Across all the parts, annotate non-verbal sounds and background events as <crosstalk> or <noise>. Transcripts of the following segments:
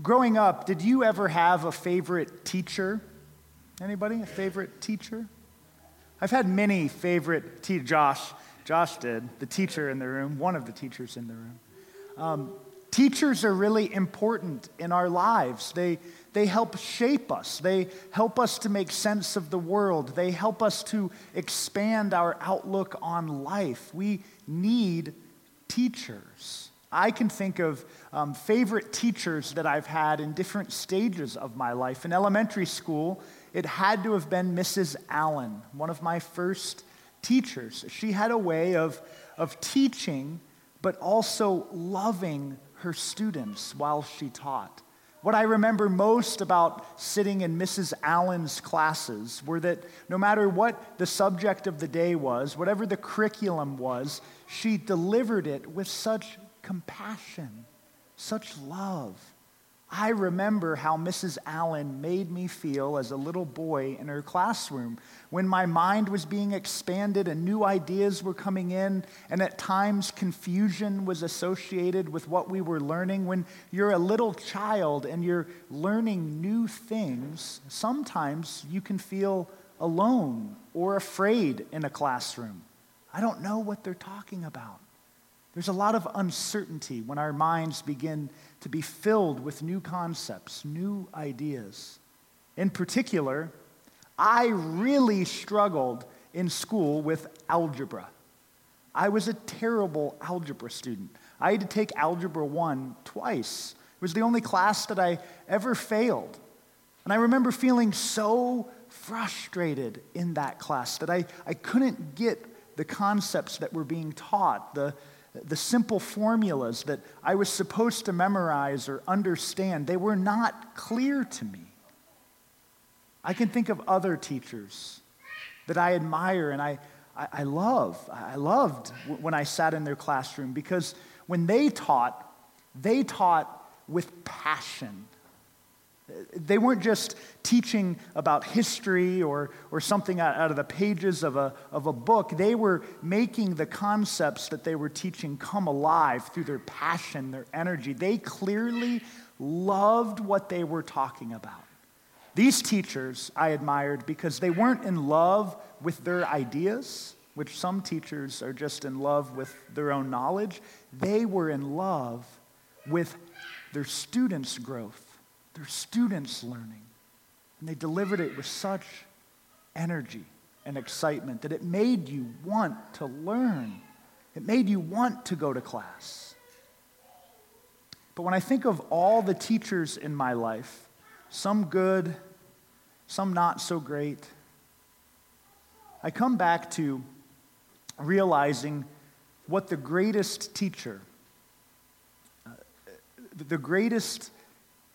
Growing up, did you ever have a favorite teacher? Anybody? A favorite teacher? I've had many favorite teachers. Josh, Josh did, the teacher in the room, one of the teachers in the room. Um, teachers are really important in our lives. They, they help shape us, they help us to make sense of the world, they help us to expand our outlook on life. We need teachers. I can think of um, favorite teachers that I've had in different stages of my life. In elementary school, it had to have been Mrs. Allen, one of my first teachers. She had a way of, of teaching, but also loving her students while she taught. What I remember most about sitting in Mrs. Allen's classes were that no matter what the subject of the day was, whatever the curriculum was, she delivered it with such compassion, such love. I remember how Mrs. Allen made me feel as a little boy in her classroom when my mind was being expanded and new ideas were coming in, and at times confusion was associated with what we were learning. When you're a little child and you're learning new things, sometimes you can feel alone or afraid in a classroom. I don't know what they're talking about. There's a lot of uncertainty when our minds begin to be filled with new concepts, new ideas. In particular, I really struggled in school with algebra. I was a terrible algebra student. I had to take Algebra 1 twice. It was the only class that I ever failed. And I remember feeling so frustrated in that class that I, I couldn't get the concepts that were being taught, the, the simple formulas that I was supposed to memorize or understand, they were not clear to me. I can think of other teachers that I admire and I, I, I love. I loved when I sat in their classroom because when they taught, they taught with passion. They weren't just teaching about history or, or something out of the pages of a, of a book. They were making the concepts that they were teaching come alive through their passion, their energy. They clearly loved what they were talking about. These teachers I admired because they weren't in love with their ideas, which some teachers are just in love with their own knowledge. They were in love with their students' growth their students learning. And they delivered it with such energy and excitement that it made you want to learn. It made you want to go to class. But when I think of all the teachers in my life, some good, some not so great, I come back to realizing what the greatest teacher, uh, the greatest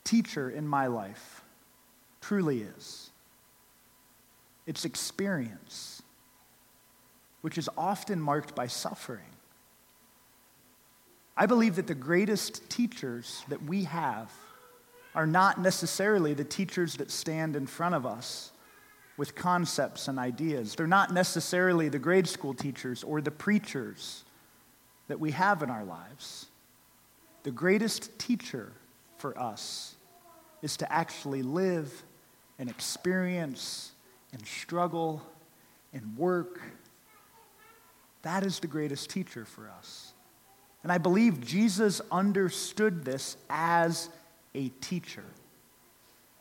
teacher in my life truly is. It's experience, which is often marked by suffering. I believe that the greatest teachers that we have are not necessarily the teachers that stand in front of us with concepts and ideas. They're not necessarily the grade school teachers or the preachers that we have in our lives. The greatest teacher for us is to actually live and experience and struggle and work. That is the greatest teacher for us. And I believe Jesus understood this as a teacher.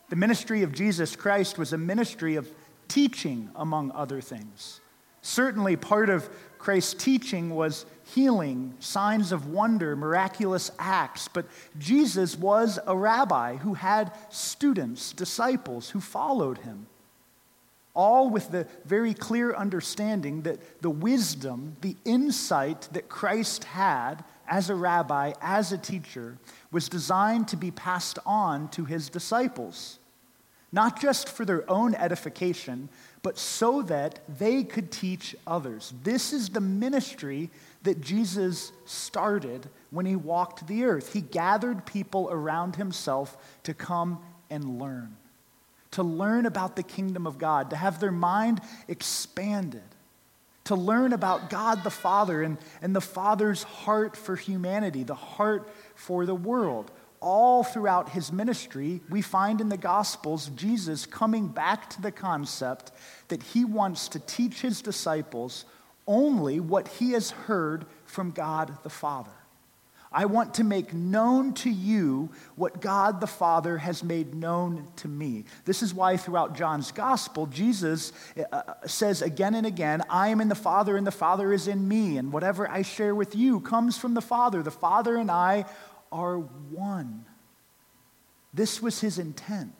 The ministry of Jesus Christ was a ministry of teaching, among other things. Certainly, part of Christ's teaching was healing, signs of wonder, miraculous acts. But Jesus was a rabbi who had students, disciples who followed him. all with the very clear understanding that the wisdom, the insight that Christ had as a rabbi, as a teacher, was designed to be passed on to his disciples, not just for their own edification, but so that they could teach others. This is the ministry that Jesus started when he walked the earth. He gathered people around himself to come and learn to learn about the kingdom of God, to have their mind expanded, to learn about God the Father and, and the Father's heart for humanity, the heart for the world. All throughout his ministry, we find in the Gospels Jesus coming back to the concept that he wants to teach his disciples only what he has heard from God the Father. I want to make known to you what God the Father has made known to me. This is why throughout John's gospel, Jesus uh, says again and again, I am in the Father and the Father is in me. And whatever I share with you comes from the Father. The Father and I are one. This was his intent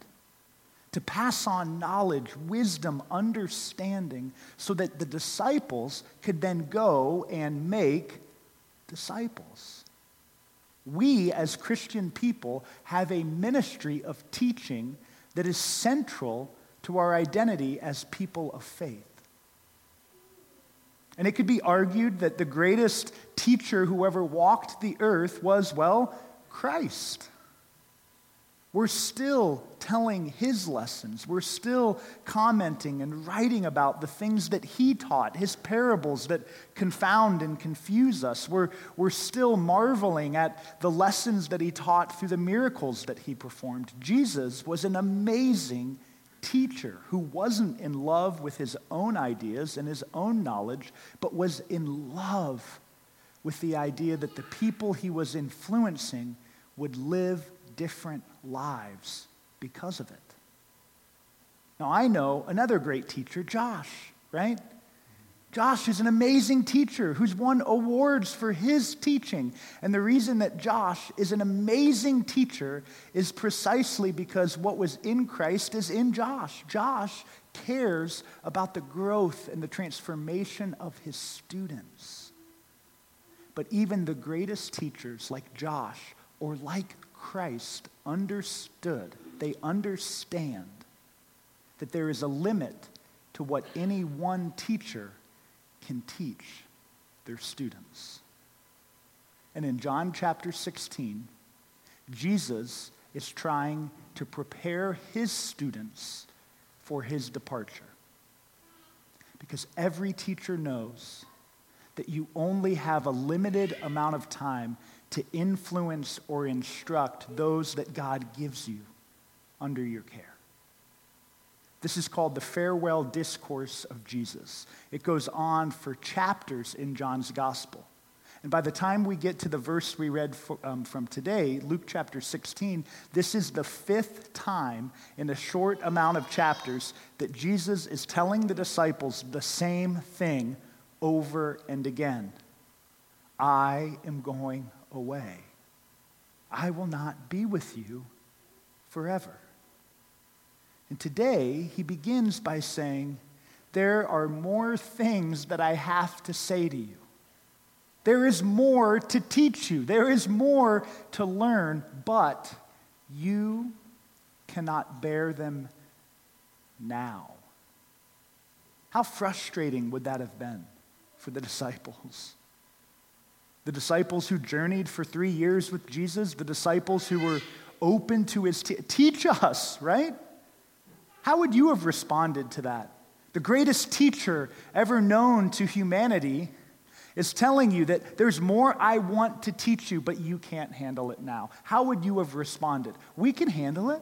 to pass on knowledge, wisdom, understanding, so that the disciples could then go and make disciples. We, as Christian people, have a ministry of teaching that is central to our identity as people of faith. And it could be argued that the greatest teacher who ever walked the earth was, well, Christ. We're still telling his lessons. We're still commenting and writing about the things that he taught, his parables that confound and confuse us. We're, we're still marveling at the lessons that he taught through the miracles that he performed. Jesus was an amazing teacher who wasn't in love with his own ideas and his own knowledge, but was in love with the idea that the people he was influencing would live different lives because of it. Now, I know another great teacher, Josh, right? Josh is an amazing teacher who's won awards for his teaching. And the reason that Josh is an amazing teacher is precisely because what was in Christ is in Josh. Josh cares about the growth and the transformation of his students. But even the greatest teachers, like Josh or like Christ understood, they understand that there is a limit to what any one teacher can teach their students. And in John chapter 16, Jesus is trying to prepare his students for his departure. Because every teacher knows that you only have a limited amount of time to influence or instruct those that God gives you under your care. This is called the farewell discourse of Jesus. It goes on for chapters in John's gospel. And by the time we get to the verse we read for, um, from today, Luke chapter 16, this is the fifth time in a short amount of chapters that Jesus is telling the disciples the same thing over and again I am going away. I will not be with you forever. And today, he begins by saying, There are more things that I have to say to you. There is more to teach you. There is more to learn, but you cannot bear them now. How frustrating would that have been for the <laughs> disciples? The disciples who journeyed for three years with Jesus, the disciples who were open to his te- teach us, right? How would you have responded to that? The greatest teacher ever known to humanity is telling you that there's more I want to teach you, but you can't handle it now. How would you have responded? We can handle it.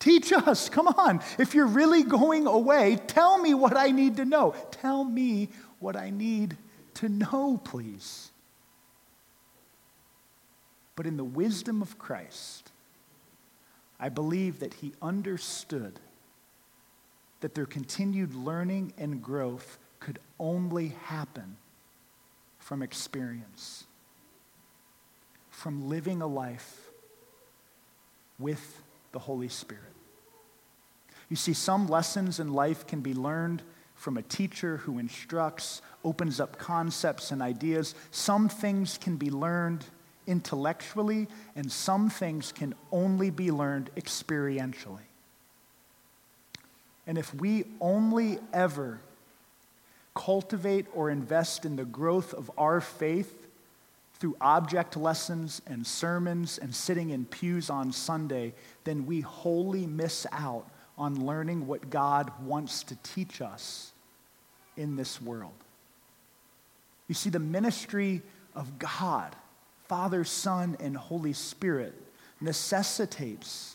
Teach us. Come on. If you're really going away, tell me what I need to know. Tell me what I need to know, please. But in the wisdom of Christ, I believe that he understood that their continued learning and growth could only happen from experience, from living a life with the Holy Spirit. You see, some lessons in life can be learned from a teacher who instructs, opens up concepts and ideas. Some things can be learned intellectually, and some things can only be learned experientially. And if we only ever cultivate or invest in the growth of our faith through object lessons and sermons and sitting in pews on Sunday, then we wholly miss out on learning what God wants to teach us in this world. You see, the ministry of God, Father, Son, and Holy Spirit, necessitates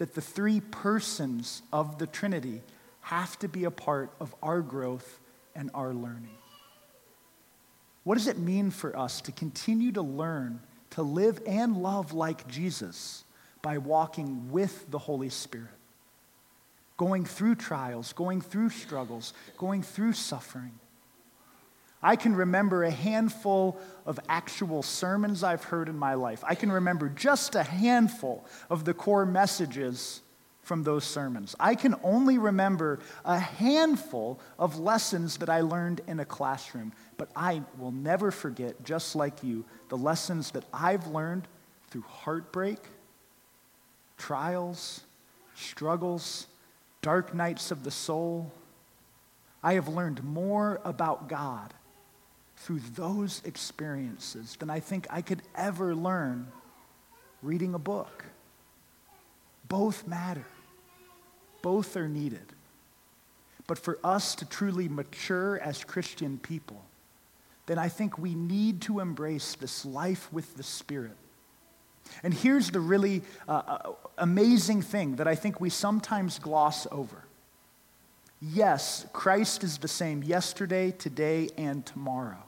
that the three persons of the Trinity have to be a part of our growth and our learning. What does it mean for us to continue to learn, to live and love like Jesus by walking with the Holy Spirit? Going through trials, going through struggles, going through suffering. I can remember a handful of actual sermons I've heard in my life. I can remember just a handful of the core messages from those sermons. I can only remember a handful of lessons that I learned in a classroom, but I will never forget, just like you, the lessons that I've learned through heartbreak, trials, struggles, dark nights of the soul. I have learned more about God through those experiences than I think I could ever learn reading a book. Both matter. Both are needed. But for us to truly mature as Christian people, then I think we need to embrace this life with the Spirit. And here's the really uh, uh, amazing thing that I think we sometimes gloss over. Yes, Christ is the same yesterday, today, and tomorrow.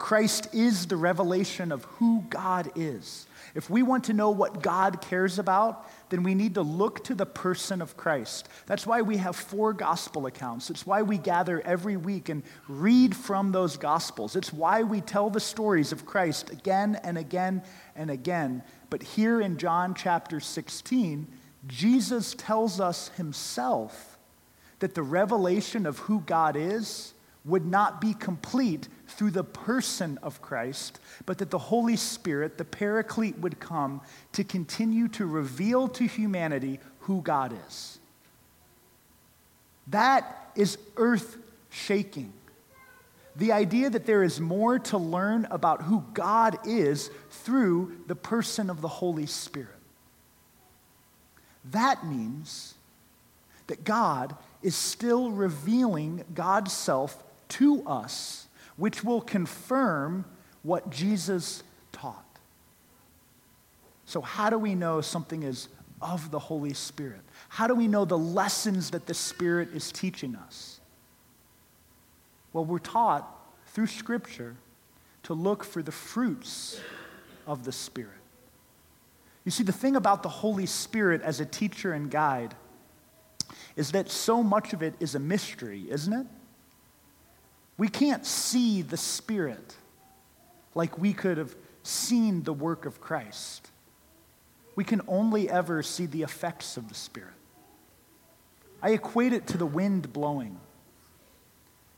Christ is the revelation of who God is. If we want to know what God cares about, then we need to look to the person of Christ. That's why we have four gospel accounts. It's why we gather every week and read from those gospels. It's why we tell the stories of Christ again and again and again. But here in John chapter 16, Jesus tells us himself that the revelation of who God is would not be complete through the person of Christ, but that the Holy Spirit, the Paraclete, would come to continue to reveal to humanity who God is. That is earth shaking. The idea that there is more to learn about who God is through the person of the Holy Spirit. That means that God is still revealing God's self to us, which will confirm what Jesus taught. So, how do we know something is of the Holy Spirit? How do we know the lessons that the Spirit is teaching us? Well, we're taught through Scripture to look for the fruits of the Spirit. You see, the thing about the Holy Spirit as a teacher and guide is that so much of it is a mystery, isn't it? We can't see the Spirit like we could have seen the work of Christ. We can only ever see the effects of the Spirit. I equate it to the wind blowing.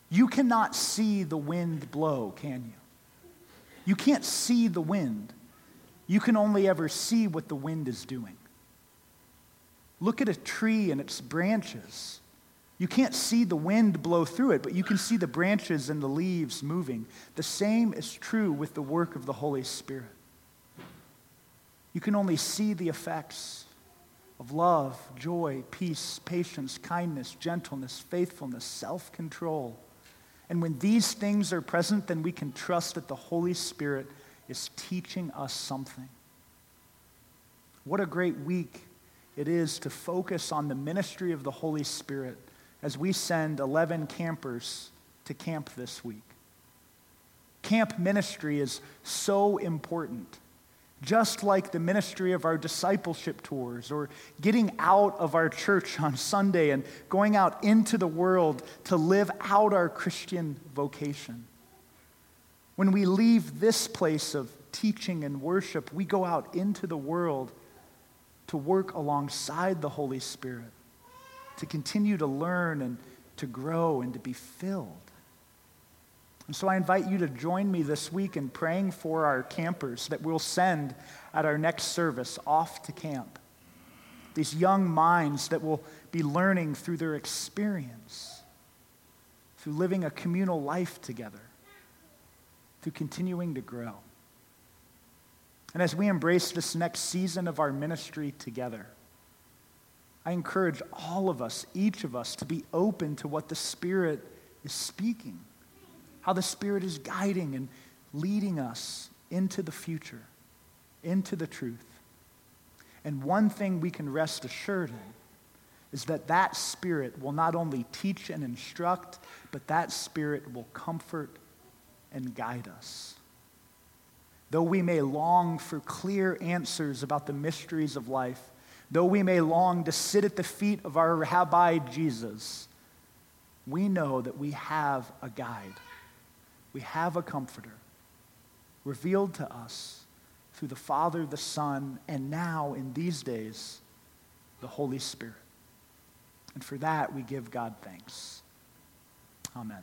You cannot see the wind blow, can you? You can't see the wind. You can only ever see what the wind is doing. Look at a tree and its branches. You can't see the wind blow through it, but you can see the branches and the leaves moving. The same is true with the work of the Holy Spirit. You can only see the effects of love, joy, peace, patience, kindness, gentleness, faithfulness, self control. And when these things are present, then we can trust that the Holy Spirit is teaching us something. What a great week it is to focus on the ministry of the Holy Spirit as we send 11 campers to camp this week. Camp ministry is so important. Just like the ministry of our discipleship tours or getting out of our church on Sunday and going out into the world to live out our Christian vocation. When we leave this place of teaching and worship, we go out into the world to work alongside the Holy Spirit to continue to learn and to grow and to be filled. And so I invite you to join me this week in praying for our campers that we'll send at our next service off to camp. These young minds that will be learning through their experience, through living a communal life together, through continuing to grow. And as we embrace this next season of our ministry together, I encourage all of us, each of us, to be open to what the Spirit is speaking, how the Spirit is guiding and leading us into the future, into the truth. And one thing we can rest assured in is that that Spirit will not only teach and instruct, but that Spirit will comfort and guide us. Though we may long for clear answers about the mysteries of life, though we may long to sit at the feet of our Rabbi Jesus, we know that we have a guide. We have a comforter revealed to us through the Father, the Son, and now in these days, the Holy Spirit. And for that, we give God thanks. Amen.